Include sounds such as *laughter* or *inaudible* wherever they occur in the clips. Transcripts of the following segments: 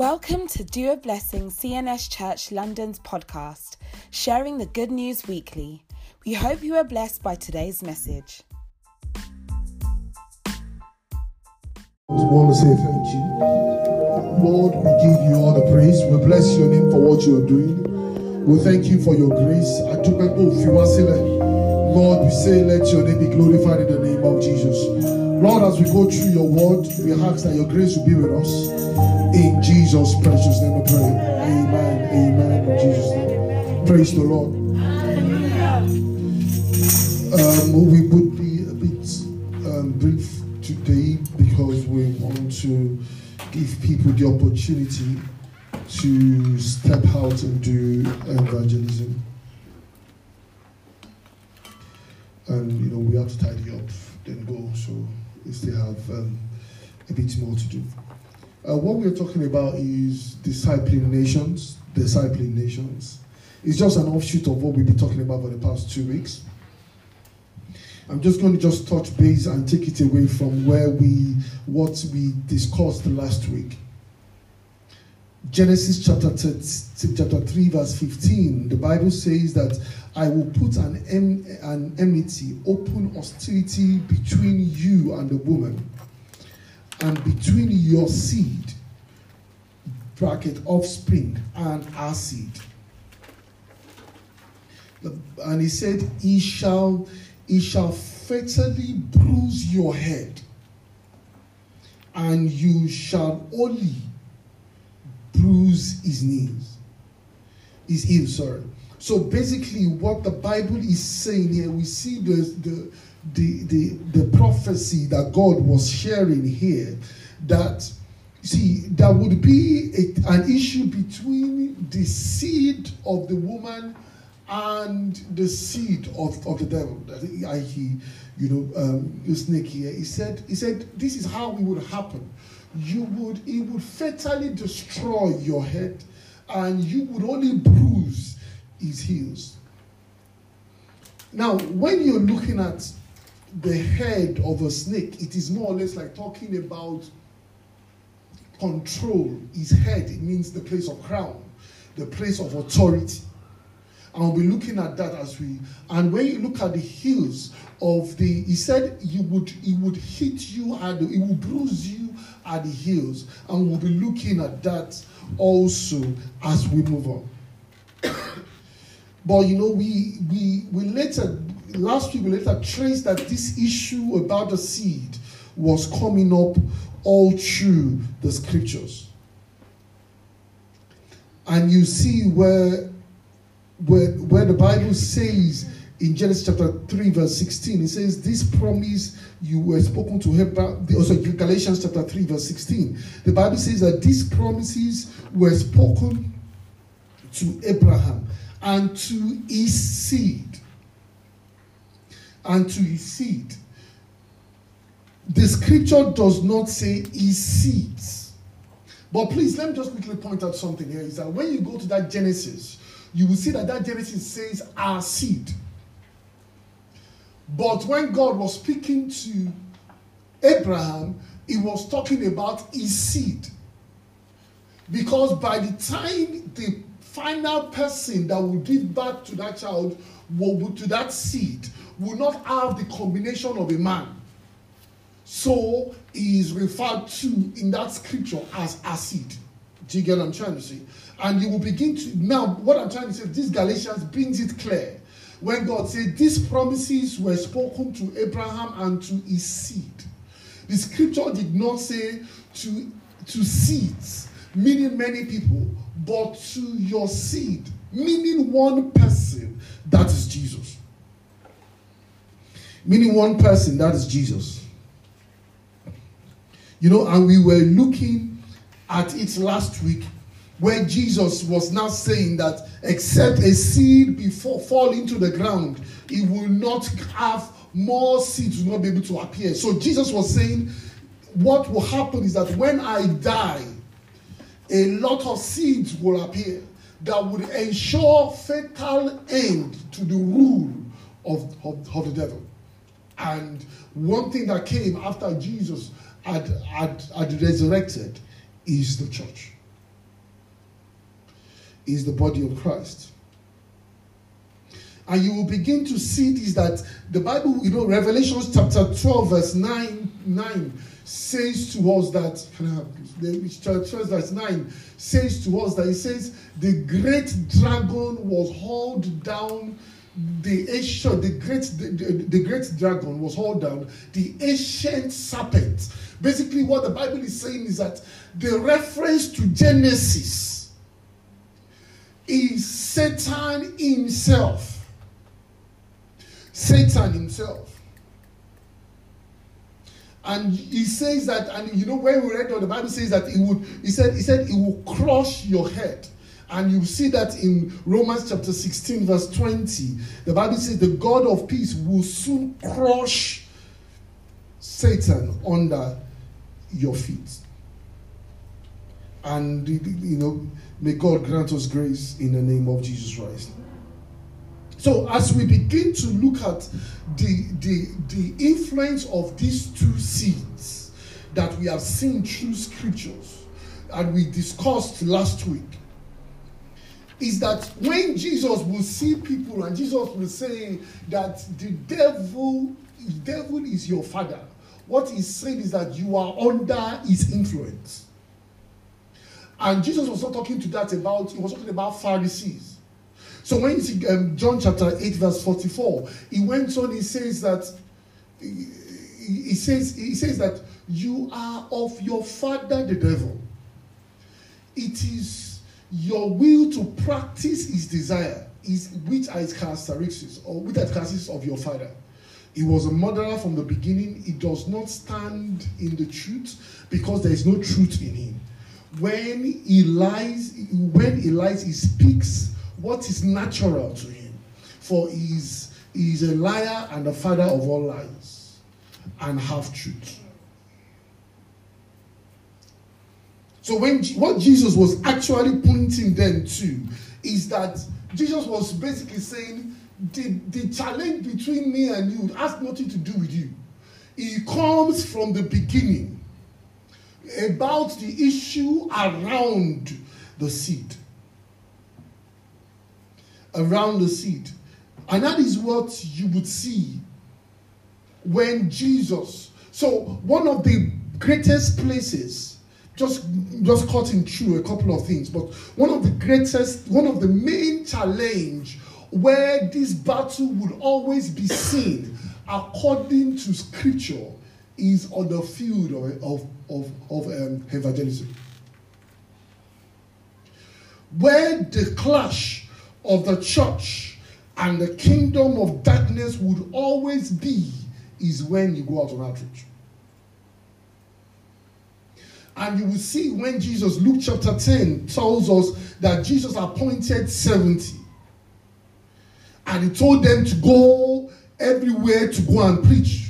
Welcome to Do a Blessing CNS Church London's podcast, sharing the good news weekly. We hope you are blessed by today's message. We want to say thank you. Lord, we give you all the praise. We bless your name for what you are doing. We thank you for your grace. Lord, we say, let your name be glorified in the name of Jesus. Lord, as we go through your word, we ask that your grace will be with us. In Jesus' precious name I pray. Amen. Amen. In Jesus' name. Praise the Lord. Um, we would be a bit um, brief today because we want to give people the opportunity to step out and do evangelism. And you know we have to tidy up, then go. So we still have um, a bit more to do. Uh, what we're talking about is discipling nations. Discipling nations. It's just an offshoot of what we've been talking about for the past two weeks. I'm just going to just touch base and take it away from where we what we discussed last week. Genesis chapter, chapter 3, verse 15, the Bible says that I will put an, an enmity, open hostility between you and the woman, and between your seed, bracket, offspring, and our seed. And he said, He shall, he shall fatally bruise your head, and you shall only bruise his knees. His heels, sorry. So basically, what the Bible is saying here, we see the, the, the, the, the prophecy that God was sharing here that see there would be a, an issue between the seed of the woman and the seed of, of the devil. I, he, you know, um, the snake here. He said, he said, this is how it would happen. You would, it would fatally destroy your head, and you would only bruise his heels. Now, when you're looking at the head of a snake, it is more or less like talking about control. His head, it means the place of crown, the place of authority. And we'll be looking at that as we and when you look at the heels of the he said you would he would hit you and he would bruise you at the heels. And we'll be looking at that also as we move on. *coughs* but you know, we we we later last week we later traced that this issue about the seed was coming up all through the scriptures. And you see where where, where the Bible says in Genesis chapter 3, verse 16, it says, This promise you were spoken to Abraham, also oh, Galatians chapter 3, verse 16. The Bible says that these promises were spoken to Abraham and to his seed. And to his seed. The scripture does not say his seeds. But please, let me just quickly point out something here is that when you go to that Genesis, you will see that that Genesis says our seed. But when God was speaking to Abraham, he was talking about his seed. Because by the time the final person that will give birth to that child, will, to that seed, will not have the combination of a man. So he is referred to in that scripture as a seed. Do you get what I'm trying to say? And you will begin to now what I'm trying to say, this Galatians brings it clear when God said these promises were spoken to Abraham and to his seed. The scripture did not say to, to seeds, meaning many people, but to your seed, meaning one person, that is Jesus. Meaning one person, that is Jesus. You know, and we were looking at it last week where Jesus was now saying that except a seed before fall into the ground, it will not have more seeds will not be able to appear. So Jesus was saying, what will happen is that when I die, a lot of seeds will appear that would ensure fatal end to the rule of, of, of the devil. And one thing that came after Jesus had, had, had resurrected is the church. is the body of Christ. And you will begin to see this that the Bible, you know, Revelation chapter 12, verse 9, 9 says to us that, this? verse 9 says to us that it says, the great dragon was hauled down the ancient, the great, the, the, the, great dragon was hauled down, the ancient serpent. Basically, what the Bible is saying is that the reference to Genesis is Satan himself. Satan himself. And he says that, and you know, when we read on the Bible says that he would, he said, he said, he will crush your head. And you see that in Romans chapter 16, verse 20. The Bible says the God of peace will soon crush Satan under your feet. And, you know, may God grant us grace in the name of Jesus Christ. So, as we begin to look at the, the, the influence of these two seeds that we have seen through scriptures, and we discussed last week, is that when Jesus will see people and Jesus will say that the devil, the devil is your father, what he's saying is that you are under his influence. And Jesus was not talking to that about, he was talking about Pharisees. So when um, John chapter 8, verse 44, he went on, he says that he says he says that you are of your father the devil. It is your will to practice his desire is which are his characteristics or which are the characteristics of your father. He was a murderer from the beginning. He does not stand in the truth because there is no truth in him. When he lies, when he lies, he speaks what is natural to him. For he is, he is a liar and the father of all lies and half truth. So when what Jesus was actually pointing them to is that Jesus was basically saying the, the challenge between me and you has nothing to do with you. It comes from the beginning about the issue around the seed. Around the seed. And that is what you would see when Jesus. So, one of the greatest places just just cutting through a couple of things but one of the greatest one of the main challenge where this battle would always be seen according to scripture is on the field of, of, of, of um, evangelism. Where the clash of the church and the kingdom of darkness would always be is when you go out on outreach and you will see when Jesus, Luke chapter 10, tells us that Jesus appointed 70. And he told them to go everywhere to go and preach.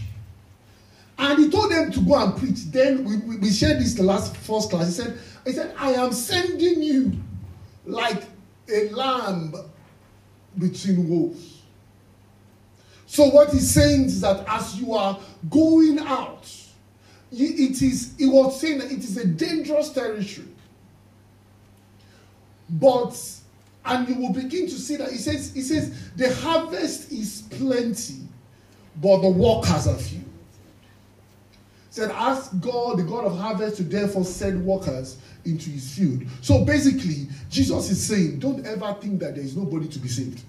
And he told them to go and preach. Then we, we, we shared this the last first class. He said, he said, I am sending you like a lamb between wolves. So what he's saying is that as you are going out, it is, he was saying that it is a dangerous territory. But, and you will begin to see that he says, he says, the harvest is plenty, but the workers are few. Said, ask God, the God of harvest, to therefore send workers into his field. So basically, Jesus is saying, don't ever think that there is nobody to be saved.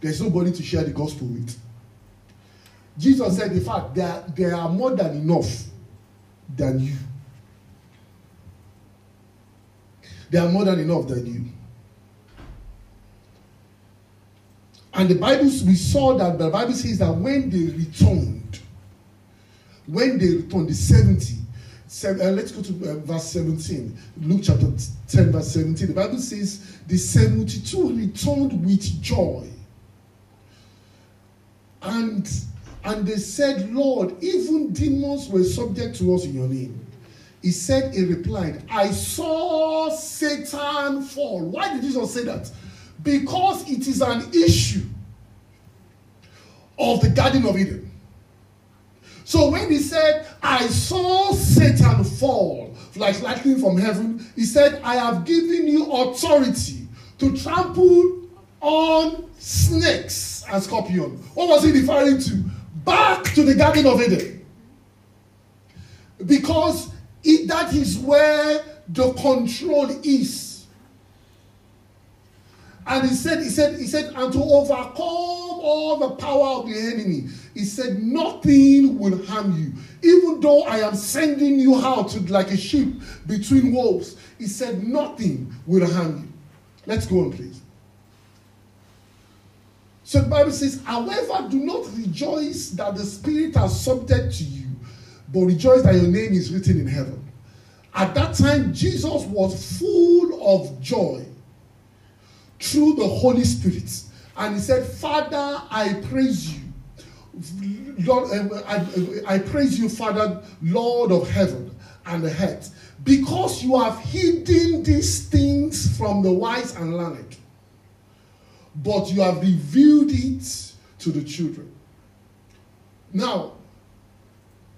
There's nobody to share the gospel with. Jesus said, in fact, there, there are more than enough than you. There are more than enough than you. And the Bible, we saw that the Bible says that when they returned, when they returned, the 70, seven, uh, let's go to uh, verse 17, Luke chapter 10, verse 17. The Bible says the 72 returned with joy. And and they said, Lord, even demons were subject to us in your name. He said, he replied, I saw Satan fall. Why did Jesus say that? Because it is an issue of the Garden of Eden. So when he said, I saw Satan fall like lightning from heaven. He said, I have given you authority to trample on snakes and scorpions. What was he referring to? Back to the Garden of Eden. Because it, that is where the control is. And he said, he said, he said, and to overcome all the power of the enemy, he said, nothing will harm you. Even though I am sending you out like a sheep between wolves, he said, nothing will harm you. Let's go on, please. So the Bible says, however, do not rejoice that the Spirit has subject to you, but rejoice that your name is written in heaven. At that time, Jesus was full of joy through the Holy Spirit. And he said, Father, I praise you. Lord, uh, I, I praise you, Father, Lord of heaven and the earth, because you have hidden these things from the wise and learned, but you have revealed it to the children. Now,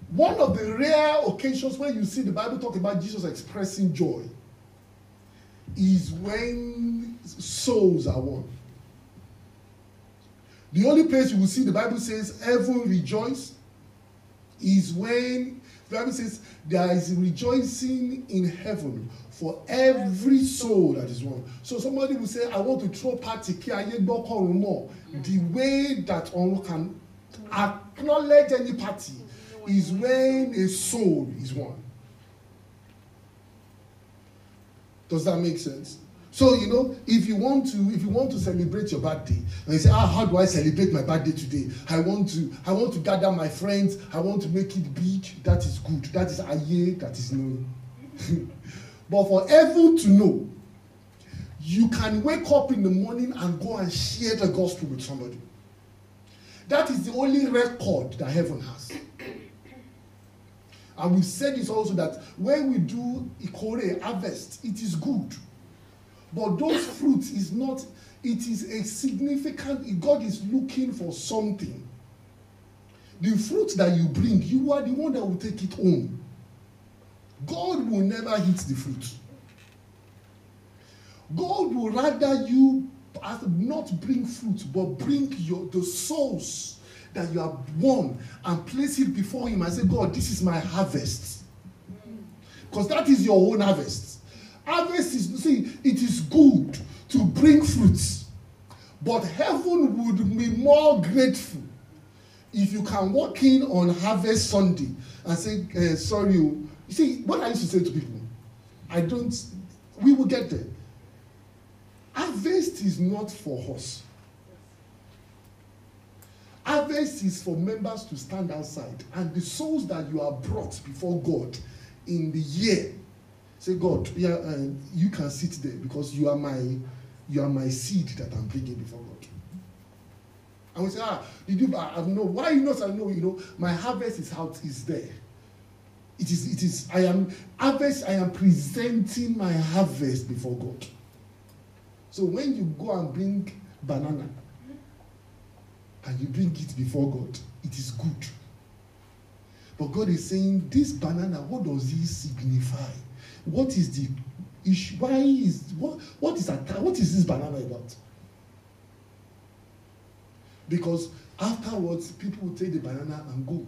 one of the rare occasions where you see the Bible talk about Jesus expressing joy is when souls are won. The only place you will see the Bible says heaven rejoice is when the Bible says there is rejoicing in heaven for every soul that is won. So somebody will say, I want to throw party more. The way that one can acknowledge any party is when a soul is won. Does that make sense? So you know, if you want to, if you want to celebrate your birthday, and you say, ah, how do I celebrate my birthday today? I want to, I want to gather my friends. I want to make it big. That is good. That is aye. That is no. *laughs* but for everyone to know, you can wake up in the morning and go and share the gospel with somebody. That is the only record that heaven has. And we said this also that when we do ikore harvest, it is good. But those fruits is not, it is a significant, God is looking for something. The fruit that you bring, you are the one that will take it home. God will never hit the fruit. God will rather you not bring fruit, but bring your the souls that you have won and place it before him and say, God, this is my harvest. Mm. Because that is your own harvest. Harvest is, see, it is good to bring fruits. But heaven would be more grateful if you can walk in on Harvest Sunday and say, uh, sorry, you see, what I used to say to people, I don't, we will get there. Harvest is not for us. Harvest is for members to stand outside, and the souls that you are brought before God in the year, say, God, yeah, uh, you can sit there because you are my, you are my seed that I'm bringing before God. And we say, ah, did you? I, I know why you not. I know you know my harvest is out, is there. It is, it is. I am harvest. I am presenting my harvest before God. So when you go and bring banana, and you bring it before God, it is good. But God is saying, this banana, what does it signify? What is the issue? Why is what what is that? What is this banana about? Because afterwards, people will take the banana and go.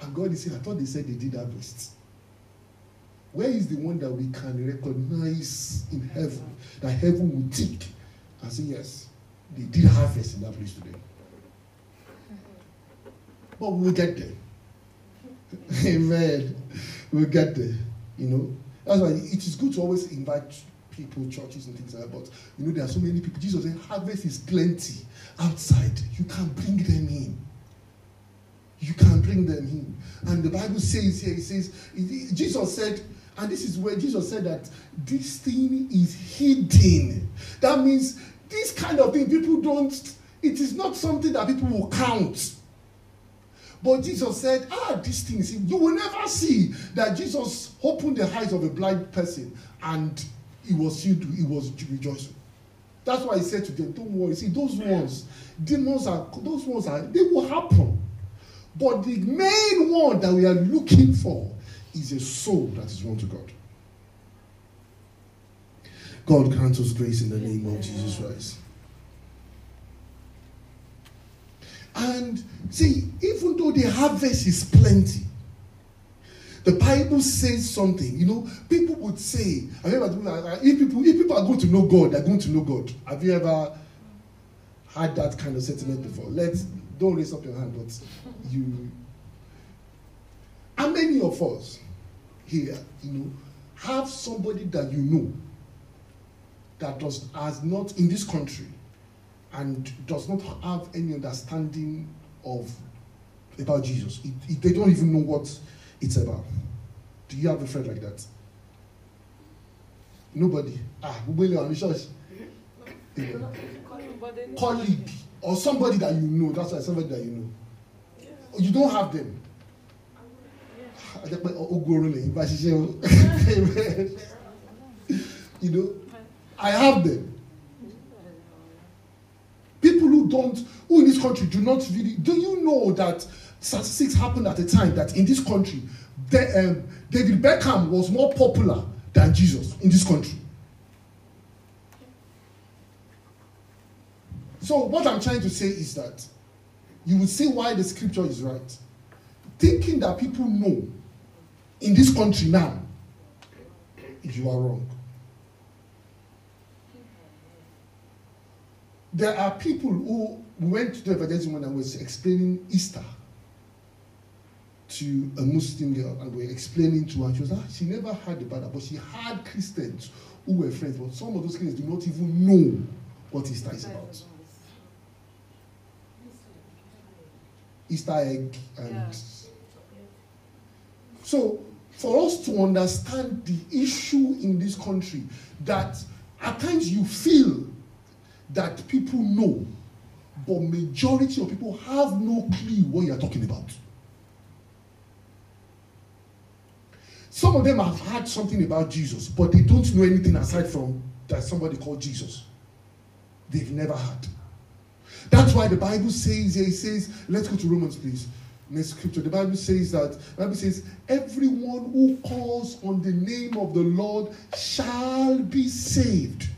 And God is saying, I thought they said they did harvest. Where is the one that we can recognize in heaven, that heaven will tick and say, Yes, they did harvest in that place today. Oh, but we'll get there. Amen. We'll get there. You know. That's why it is good to always invite people, churches, and things like that. But you know, there are so many people. Jesus said, harvest is plenty outside. You can bring them in. You can bring them in. And the Bible says here, it says, Jesus said, and this is where Jesus said that this thing is hidden. That means this kind of thing, people don't, it is not something that people will count. But Jesus said, Ah, these things, you will never see that Jesus opened the eyes of a blind person and he was he was rejoicing. That's why he said to them, Don't worry. See, those ones, demons are those ones are they will happen. But the main one that we are looking for is a soul that is one to God. God grant us grace in the name of Jesus Christ. And see, even though the harvest is plenty, the Bible says something. You know, people would say, I remember uh, if people if people are going to know God, they're going to know God. Have you ever had that kind of sentiment before? Let's don't raise up your hand, but you. How many of us here, you know, have somebody that you know that does has not in this country and does not have any understanding of about Jesus. It, it, they don't even know what it's about. Do you have a friend like that? Nobody. Ah, Ubele on the church. Colleague or somebody that you know. That's why somebody that you know. You don't have them. *laughs* *laughs* you know, I have them. People who don't, who in this country do not really, do you know that statistics happened at a time that in this country, the, um, David Beckham was more popular than Jesus in this country? So, what I'm trying to say is that you will see why the scripture is right. Thinking that people know in this country now, you are wrong. There are people who went to the evangelism when I was explaining Easter to a Muslim girl, and we were explaining to her. She was like, she never heard about that, but she had Christians who were friends, but some of those Christians do not even know what Easter is about. Easter egg and yeah. so for us to understand the issue in this country that at times you feel that people know, but majority of people have no clue what you're talking about. Some of them have heard something about Jesus, but they don't know anything aside from that somebody called Jesus. They've never heard. That's why the Bible says, it says, let's go to Romans, please. Next scripture. The Bible says that, the Bible says, everyone who calls on the name of the Lord shall be saved.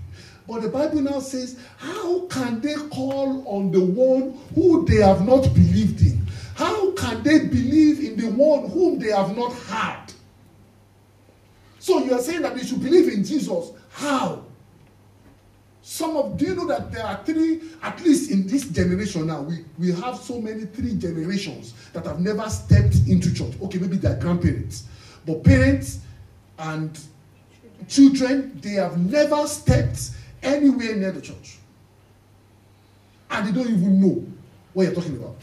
But the Bible now says, how can they call on the one who they have not believed in? How can they believe in the one whom they have not heard? So you are saying that they should believe in Jesus. How? Some of do you know that there are three, at least in this generation now, we, we have so many three generations that have never stepped into church. Okay, maybe they're grandparents. But parents and children, they have never stepped anywhere near the church. And they don't even know what you're talking about.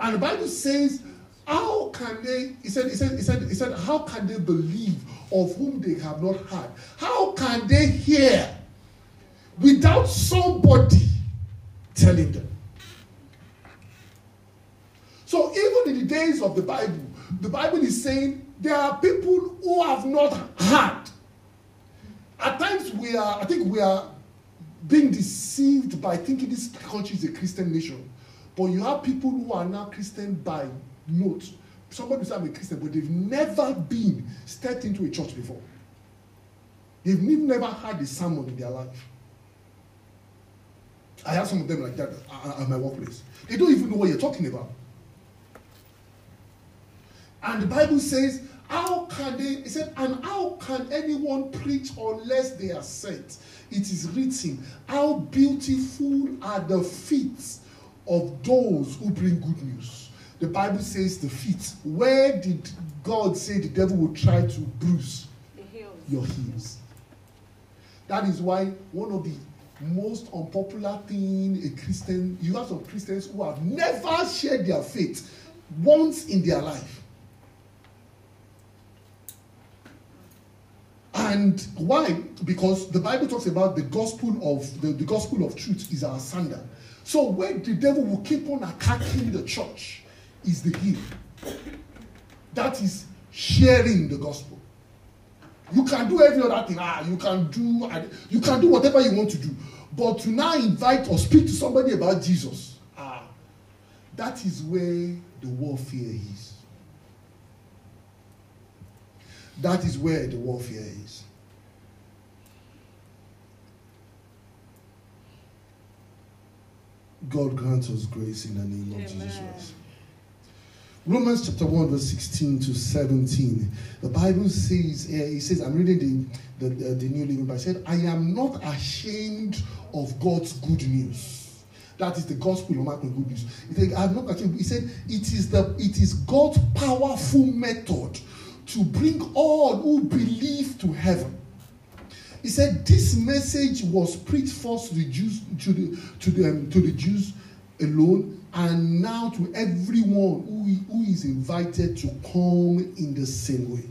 And the Bible says, how can they, he said, he said, he said, he said, how can they believe of whom they have not heard? How can they hear without somebody telling them? So even in the days of the Bible, the Bible is saying there are people who have not heard at times we are, I think we are being deceived by thinking this country is a Christian nation. But you have people who are now Christian by note. Somebody say I'm a Christian, but they've never been stepped into a church before. They've never had a sermon in their life. I have some of them like that at my workplace. They don't even know what you're talking about. And the Bible says how can they, he said, and how can anyone preach unless they are sent? It is written, How beautiful are the feet of those who bring good news. The Bible says the feet. Where did God say the devil would try to bruise? Your heels. That is why one of the most unpopular thing a Christian, you have some Christians who have never shared their faith once in their life. And why? Because the Bible talks about the gospel of the, the gospel of truth is our standard. So when the devil will keep on attacking the church is the heel. That is sharing the gospel. You can do every other thing. Ah, you can do you can do whatever you want to do. But to now invite or speak to somebody about Jesus, ah, that is where the warfare is. That is where the warfare is. God grant us grace in the name of Jesus Christ. Romans chapter 1, verse 16 to 17. The Bible says, uh, it says, I'm reading the, the, the New Living Bible. It said, I am not ashamed of God's good news. That is the gospel of my good news. He said, I'm not ashamed. He said, it is the it is God's powerful method to bring all who believe to heaven. He said this message was preached first to the Jews, to the to the um, to the Jews alone, and now to everyone who, who is invited to come in the same way.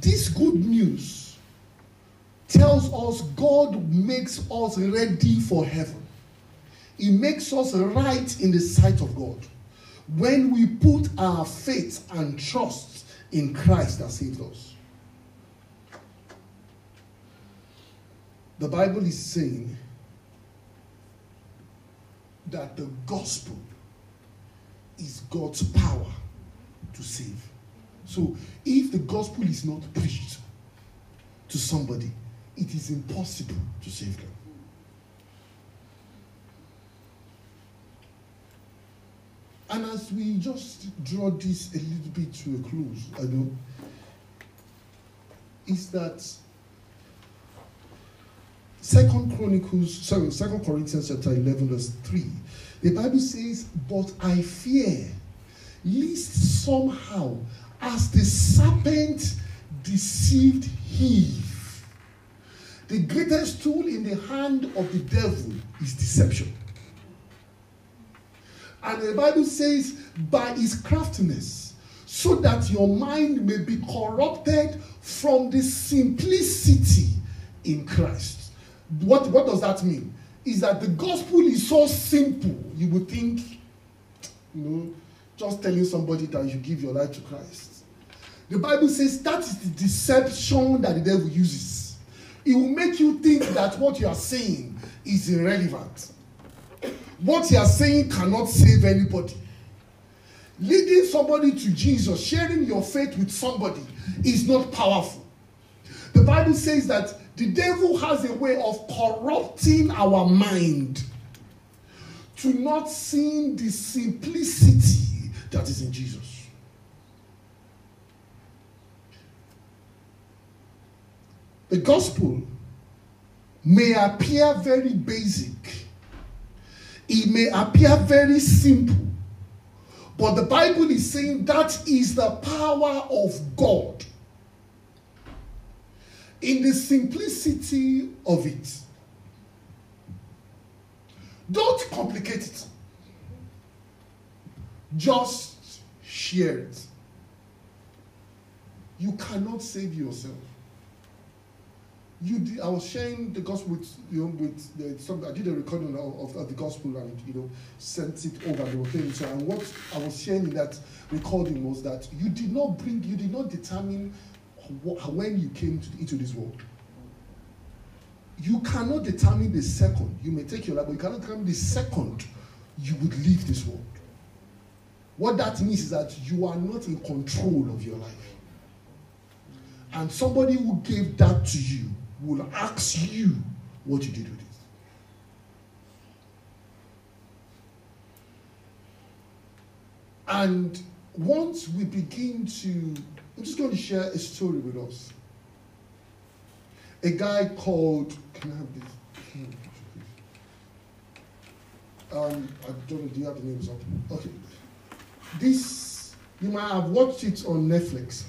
This good news tells us God makes us ready for heaven. He makes us right in the sight of God when we put our faith and trust in Christ that saved us. The Bible is saying that the gospel is God's power to save. So if the gospel is not preached to somebody, it is impossible to save them. And as we just draw this a little bit to a close, I know, is that Second Chronicles, sorry, Second Corinthians chapter 11, verse 3. The Bible says, But I fear, lest somehow, as the serpent deceived Eve, the greatest tool in the hand of the devil is deception. And the Bible says, by his craftiness, so that your mind may be corrupted from the simplicity in Christ. What, what does that mean? Is that the gospel is so simple, you would think, you know, just telling somebody that you give your life to Christ. The Bible says that is the deception that the devil uses. It will make you think that what you are saying is irrelevant. What you are saying cannot save anybody. Leading somebody to Jesus, sharing your faith with somebody is not powerful. The Bible says that the devil has a way of corrupting our mind to not seeing the simplicity that is in Jesus. The gospel may appear very basic, it may appear very simple, but the Bible is saying that is the power of God in the simplicity of it. Don't complicate it. Just share it. You cannot save yourself. You did, I was sharing the gospel with you know with the, some. I did a recording of, of, the gospel and you know sent it over. Playing it. So, and what I was sharing in that recording was that you did not bring, you did not determine wh- when you came to, into this world. You cannot determine the second. You may take your life, but you cannot determine the second you would leave this world. What that means is that you are not in control of your life. And somebody who gave that to you will ask you what you did with it. And once we begin to, I'm just going to share a story with us. A guy called, can I have this? Um, I don't know, do you have the names up? Okay. This, you might have watched it on Netflix.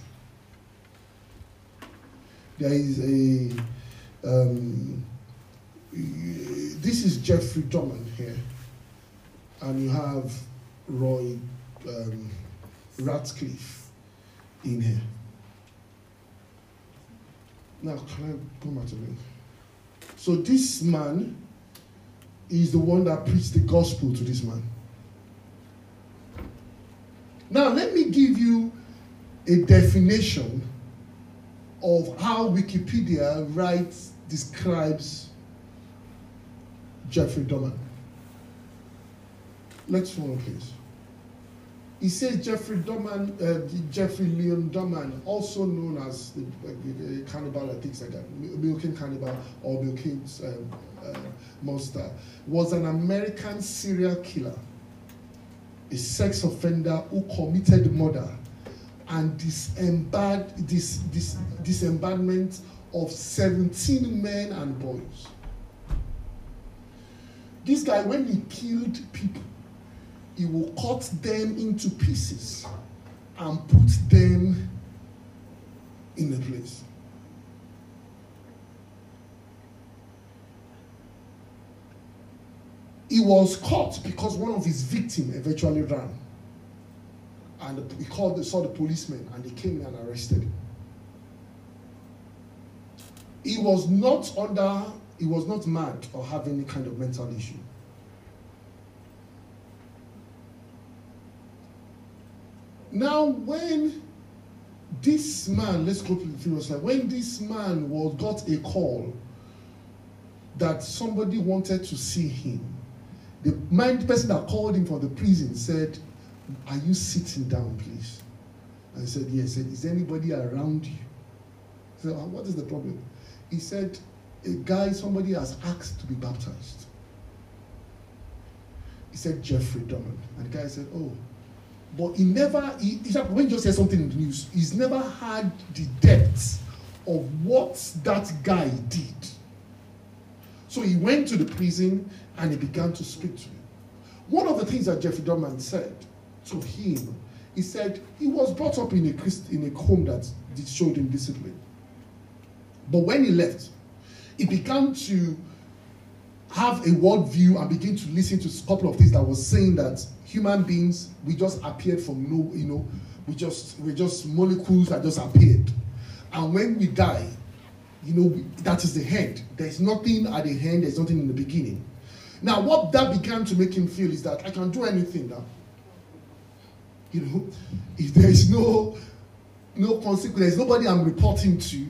There is a, um, this is Jeffrey Dahmer here, and you have Roy um, Ratcliff in here. Now, can I come back to me? So this man is the one that preached the gospel to this man. Now, let me give you a definition of how Wikipedia writes, describes Jeffrey Dahmer. Let's follow, please. he says Jeffrey Dahmer, uh, Jeffrey Leon Dahmer, also known as the, uh, cannibal, I think like Milwaukee Cannibal or Milwaukee um, uh, monster, was an American serial killer, a sex offender who committed murder and disemboweled, dis, dis, disembowelment of 17 men and boys. This guy, when he killed people, he will cut them into pieces and put them in a place. He was caught because one of his victims eventually ran. And he called, saw the policemen and they came and arrested him. He was not under, he was not mad or have any kind of mental issue. Now, when this man, let's go to the previous slide, when this man was got a call that somebody wanted to see him, the the person that called him from the prison said, Are you sitting down, please? And he said, Yes. He said, Is anybody around you? He said, uh, What is the problem? He said, A guy, somebody has asked to be baptized. He said, Jeffrey Dahmer. And the guy said, Oh, but he never, he, said when he just said something in the news, he's never had the depth of what that guy did. So he went to the prison and he began to speak to him. One of the things that Jeffrey Dahmer said to him, he said he was brought up in a Christ, in a home that showed him discipline. But when he left, he began to have a worldview and begin to listen to a couple of things that was saying that human beings we just appeared from no you know we just we're just molecules that just appeared. And when we die you know that is the end. There's nothing at the end there's nothing in the beginning. Now what that began to make him feel is that i can do anything now. You know if there is no no consequence there's nobody i'm reporting to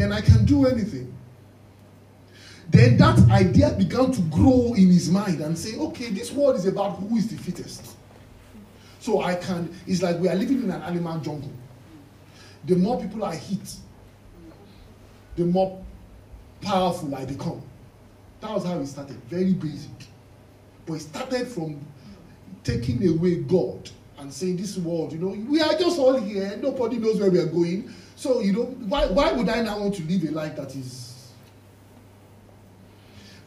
then i can do anything then that idea began to grow in his mind and say, okay, this world is about who is the fittest. So I can, it's like we are living in an animal jungle. The more people I hit, the more powerful I become. That was how it started, very basic. But it started from taking away God and saying, This world, you know, we are just all here, nobody knows where we are going. So, you know, why, why would I now want to live a life that is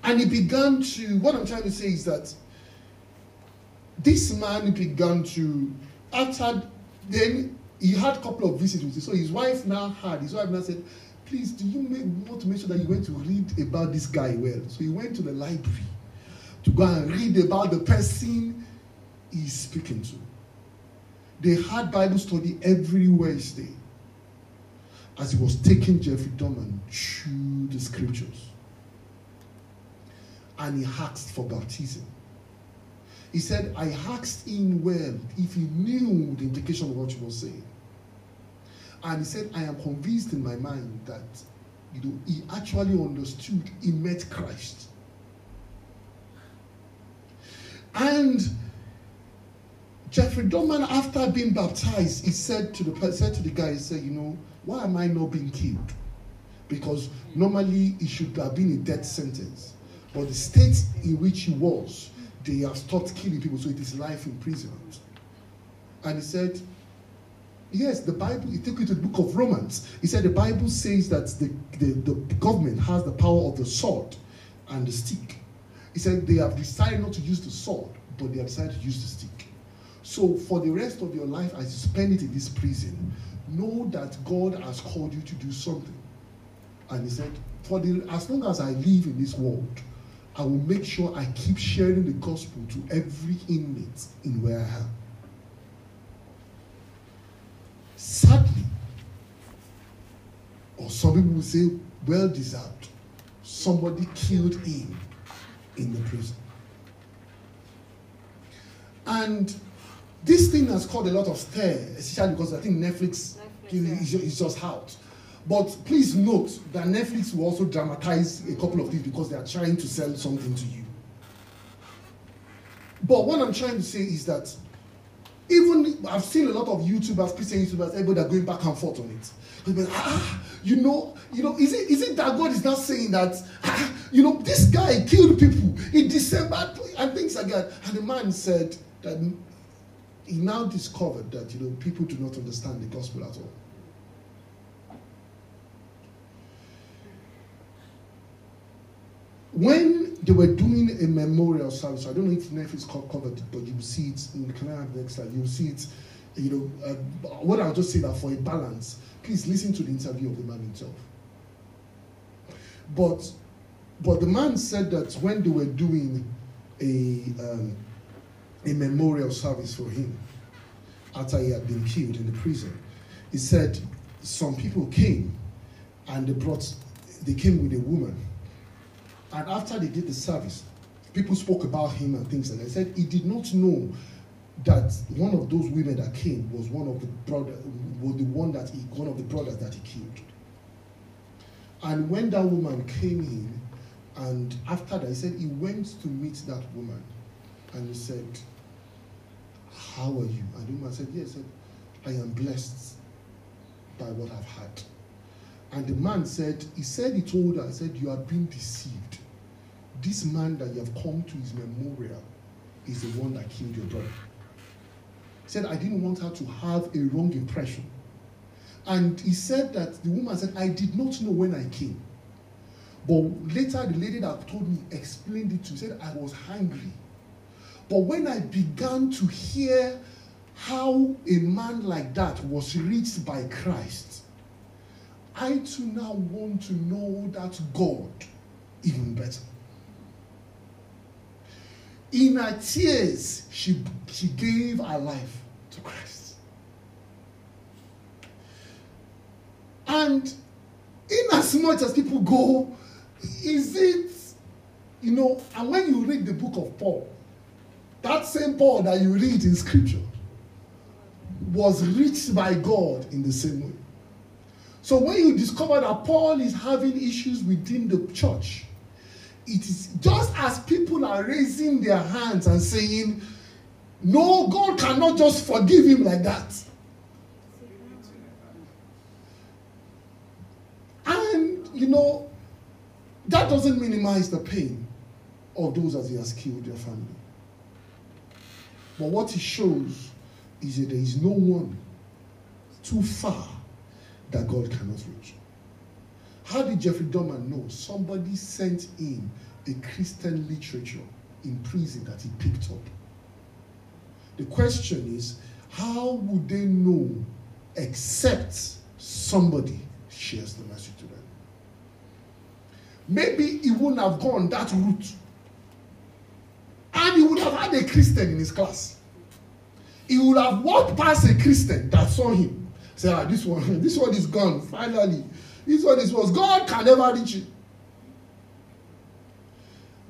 and he began to, what I'm trying to say is that this man began to, after, then he had a couple of visits with him. So his wife now had, his wife now said, please, do you make, want to make sure that you went to read about this guy well? So he went to the library to go and read about the person he's speaking to. They had Bible study every Wednesday as he was taking Jeffrey Dahmer through the scriptures and he asked for baptism. He said, I asked him well if he knew the implication of what he was saying. And he said, I am convinced in my mind that you know, he actually understood he met Christ. And Jeffrey Dahmer, after being baptized, he said to the said to the guy, he said, you know, why am I not being killed? Because normally it should have been a death sentence. But the state in which he was, they have stopped killing people, so it is life imprisonment. And he said, Yes, the Bible, he took you to the book of Romans. He said the Bible says that the, the, the government has the power of the sword and the stick. He said they have decided not to use the sword, but they have decided to use the stick. So for the rest of your life, as you spend it in this prison, know that God has called you to do something. And he said, for the as long as I live in this world, I will make sure I keep sharing the gospel to every inmate in where I am. Sadly, or some people will say, well deserved, somebody killed him in the prison. And this thing has caused a lot of stir, especially because I think Netflix, Is just out. But please note that Netflix will also dramatize a couple of things because they are trying to sell something to you. But what I'm trying to say is that even I've seen a lot of YouTubers, Christian YouTubers, everybody are going back and forth on it. But, ah, you know, you know, is it is it that God is not saying that, ah, you know, this guy killed people in December and things like that? And the man said that he now discovered that you know people do not understand the gospel at all. When they were doing a memorial service, I don't know if, if it's covered, but you will see it. In, the next slide? You will see it. You know, uh, what I'll just say that for a balance, please listen to the interview of the man himself. But, but the man said that when they were doing a um, a memorial service for him after he had been killed in the prison, he said some people came and they brought they came with a woman and after they did the service, people spoke about him and things, and I said he did not know that one of those women that came was one of the brother was the one that he one of the brothers that he killed. And when that woman came in, and after that, he said he went to meet that woman, and he said, "How are you?" And the woman said, "Yes." I am blessed by what I've had. And the man said, he said he told her, I said, you are being deceived this man that you have come to his memorial is the one that killed your brother. He said, I didn't want her to have a wrong impression. And he said that the woman said, I did not know when I came. But later, the lady that told me explained it to me, said, I was hungry. But when I began to hear how a man like that was reached by Christ, I too now want to know that God even better. In her tears, she, she gave her life to Christ. And in as much as people go, is it, you know, and when you read the book of Paul, that same Paul that you read in scripture was reached by God in the same way. So when you discover that Paul is having issues within the church, it is just as people are raising their hands and saying, No, God cannot just forgive him like that. And, you know, that doesn't minimize the pain of those as he has killed their family. But what it shows is that there is no one too far that God cannot reach. How did Jeffrey Dahmer know? Somebody sent in a Christian literature in prison that he picked up. The question is, how would they know except somebody shares the message to them? Maybe he wouldn't have gone that route. And he would have had a Christian in his class. He would have walked past a Christian that saw him. Say, ah, this one, *laughs* this one is gone. Finally, this one is was God can never reach it.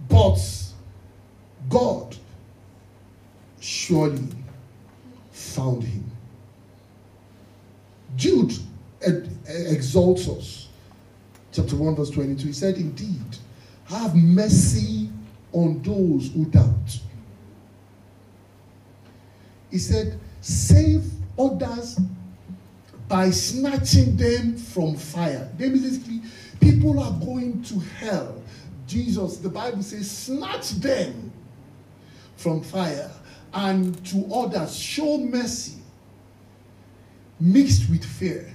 But God surely found him. Jude exalts us. Chapter 1, verse 22. He said, Indeed, have mercy on those who doubt. He said, Save others by snatching them from fire. They Basically, people are going to hell. Jesus, the Bible says, snatch them from fire and to others show mercy mixed with fear.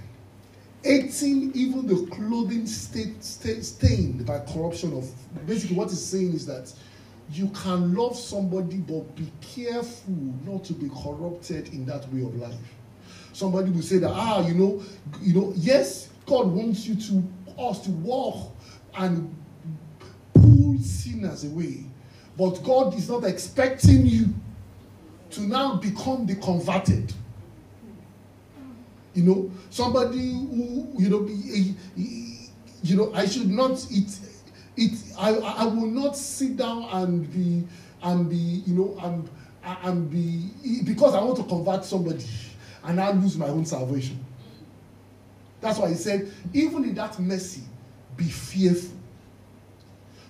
18, even the clothing stained by corruption of basically what it's saying is that you can love somebody but be careful not to be corrupted in that way of life Somebody will say that, ah, you know, you know, yes, God wants you to us to walk and pull sinners away. But God is not expecting you to now become the converted. You know, somebody who, you know, you know, I should not eat it. I, I will not sit down and be and be, you know, and and be because I want to convert somebody and I lose my own salvation. That's why he said, even in that mercy, be fearful,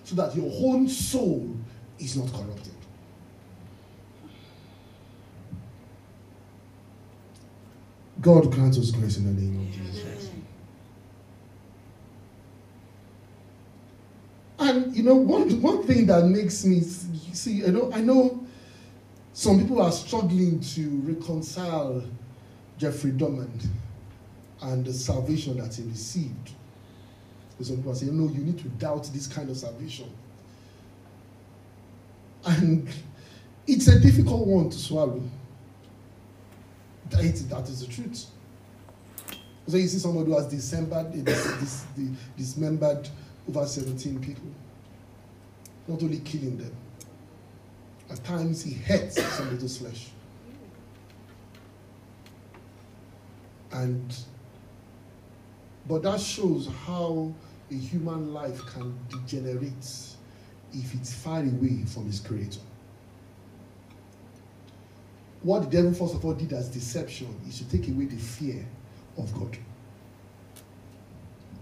so that your own soul is not corrupted. God grant us grace in the name of Jesus. And you know, one one thing that makes me see, you know, I know some people are struggling to reconcile Jeffrey Dahmer and the salvation that he received. Some people are saying, no, you need to doubt this kind of salvation. And it's a difficult one to swallow. That is, that is the truth. So you see somebody who has dismembered, dis, dis, dismembered over 17 people. Not only killing them, at times he hurts somebody's flesh. And but that shows how a human life can degenerate if it's far away from its creator. What the devil, first of all, did as deception is to take away the fear of God.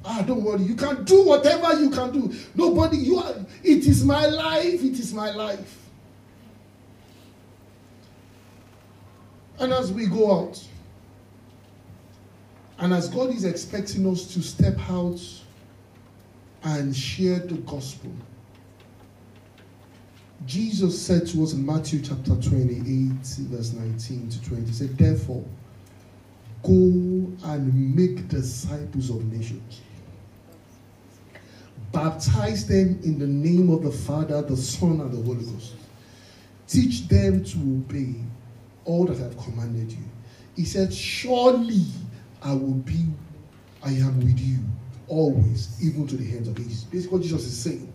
Ah, don't worry, you can do whatever you can do. Nobody, you are, it is my life, it is my life. And as we go out, and as God is expecting us to step out and share the gospel, Jesus said to us in Matthew chapter 28, verse 19 to 20, he said, Therefore, go and make disciples of nations. Baptize them in the name of the Father, the Son, and the Holy Ghost. Teach them to obey all that I have commanded you. He said, Surely I will be, I am with you always, even to the hands of ages. Basically, what Jesus is saying,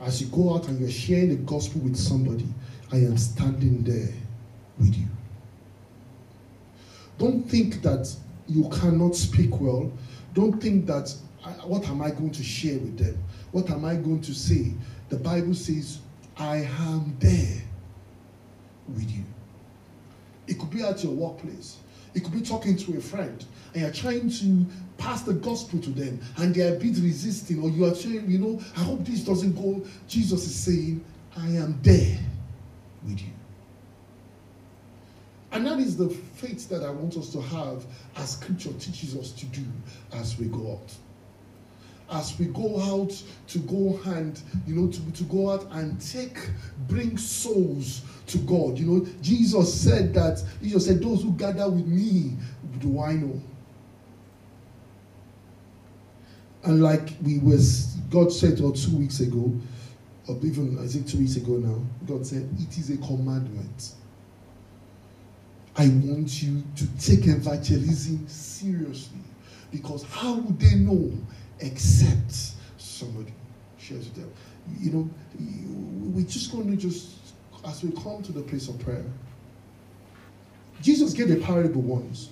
as you go out and you're sharing the gospel with somebody, I am standing there with you. Don't think that you cannot speak well. Don't think that, what am I going to share with them? What am I going to say? The Bible says, I am there with you. It could be at your workplace. It could be talking to a friend and you're trying to pass the gospel to them and they're a bit resisting, or you are saying, you know, I hope this doesn't go. Jesus is saying, I am there with you. And that is the faith that I want us to have as scripture teaches us to do as we go out as we go out to go and you know to, to go out and take bring souls to god you know jesus said that jesus said those who gather with me do i know and like we was god said or two weeks ago or even i think two weeks ago now god said it is a commandment i want you to take evangelism seriously because how would they know except somebody shares with them. You know, we're just going to just, as we come to the place of prayer, Jesus gave a parable once.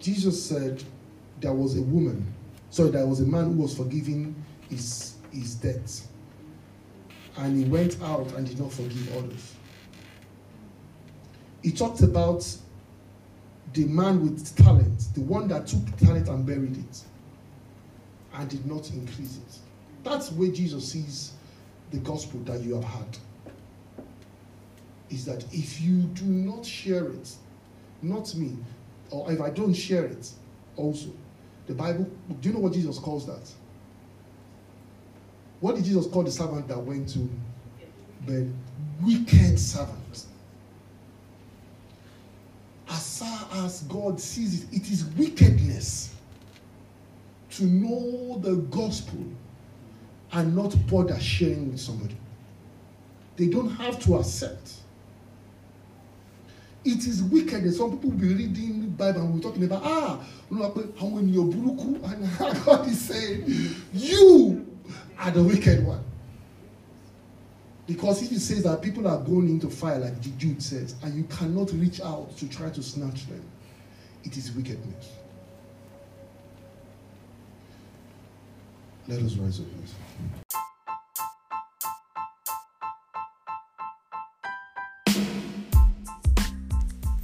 Jesus said there was a woman, sorry, there was a man who was forgiving his, his debts. And he went out and did not forgive others. He talked about the man with talent, the one that took talent and buried it and did not increase it. That's where Jesus sees the gospel that you have had. Is that if you do not share it, not me, or if I don't share it, also, the Bible, do you know what Jesus calls that? What did Jesus call the servant that went to bed? Wicked servant as far as God sees it, it is wickedness to know the gospel and not bother sharing with somebody. They don't have to accept. It is wickedness. Some people will be reading the Bible and we're talking about, ah, when you're buruku, and *laughs* God is saying, you are the wicked one. Because if he says that people are going into fire, like Jude says, and you cannot reach out to try to snatch them, it is wickedness. Let us rise up,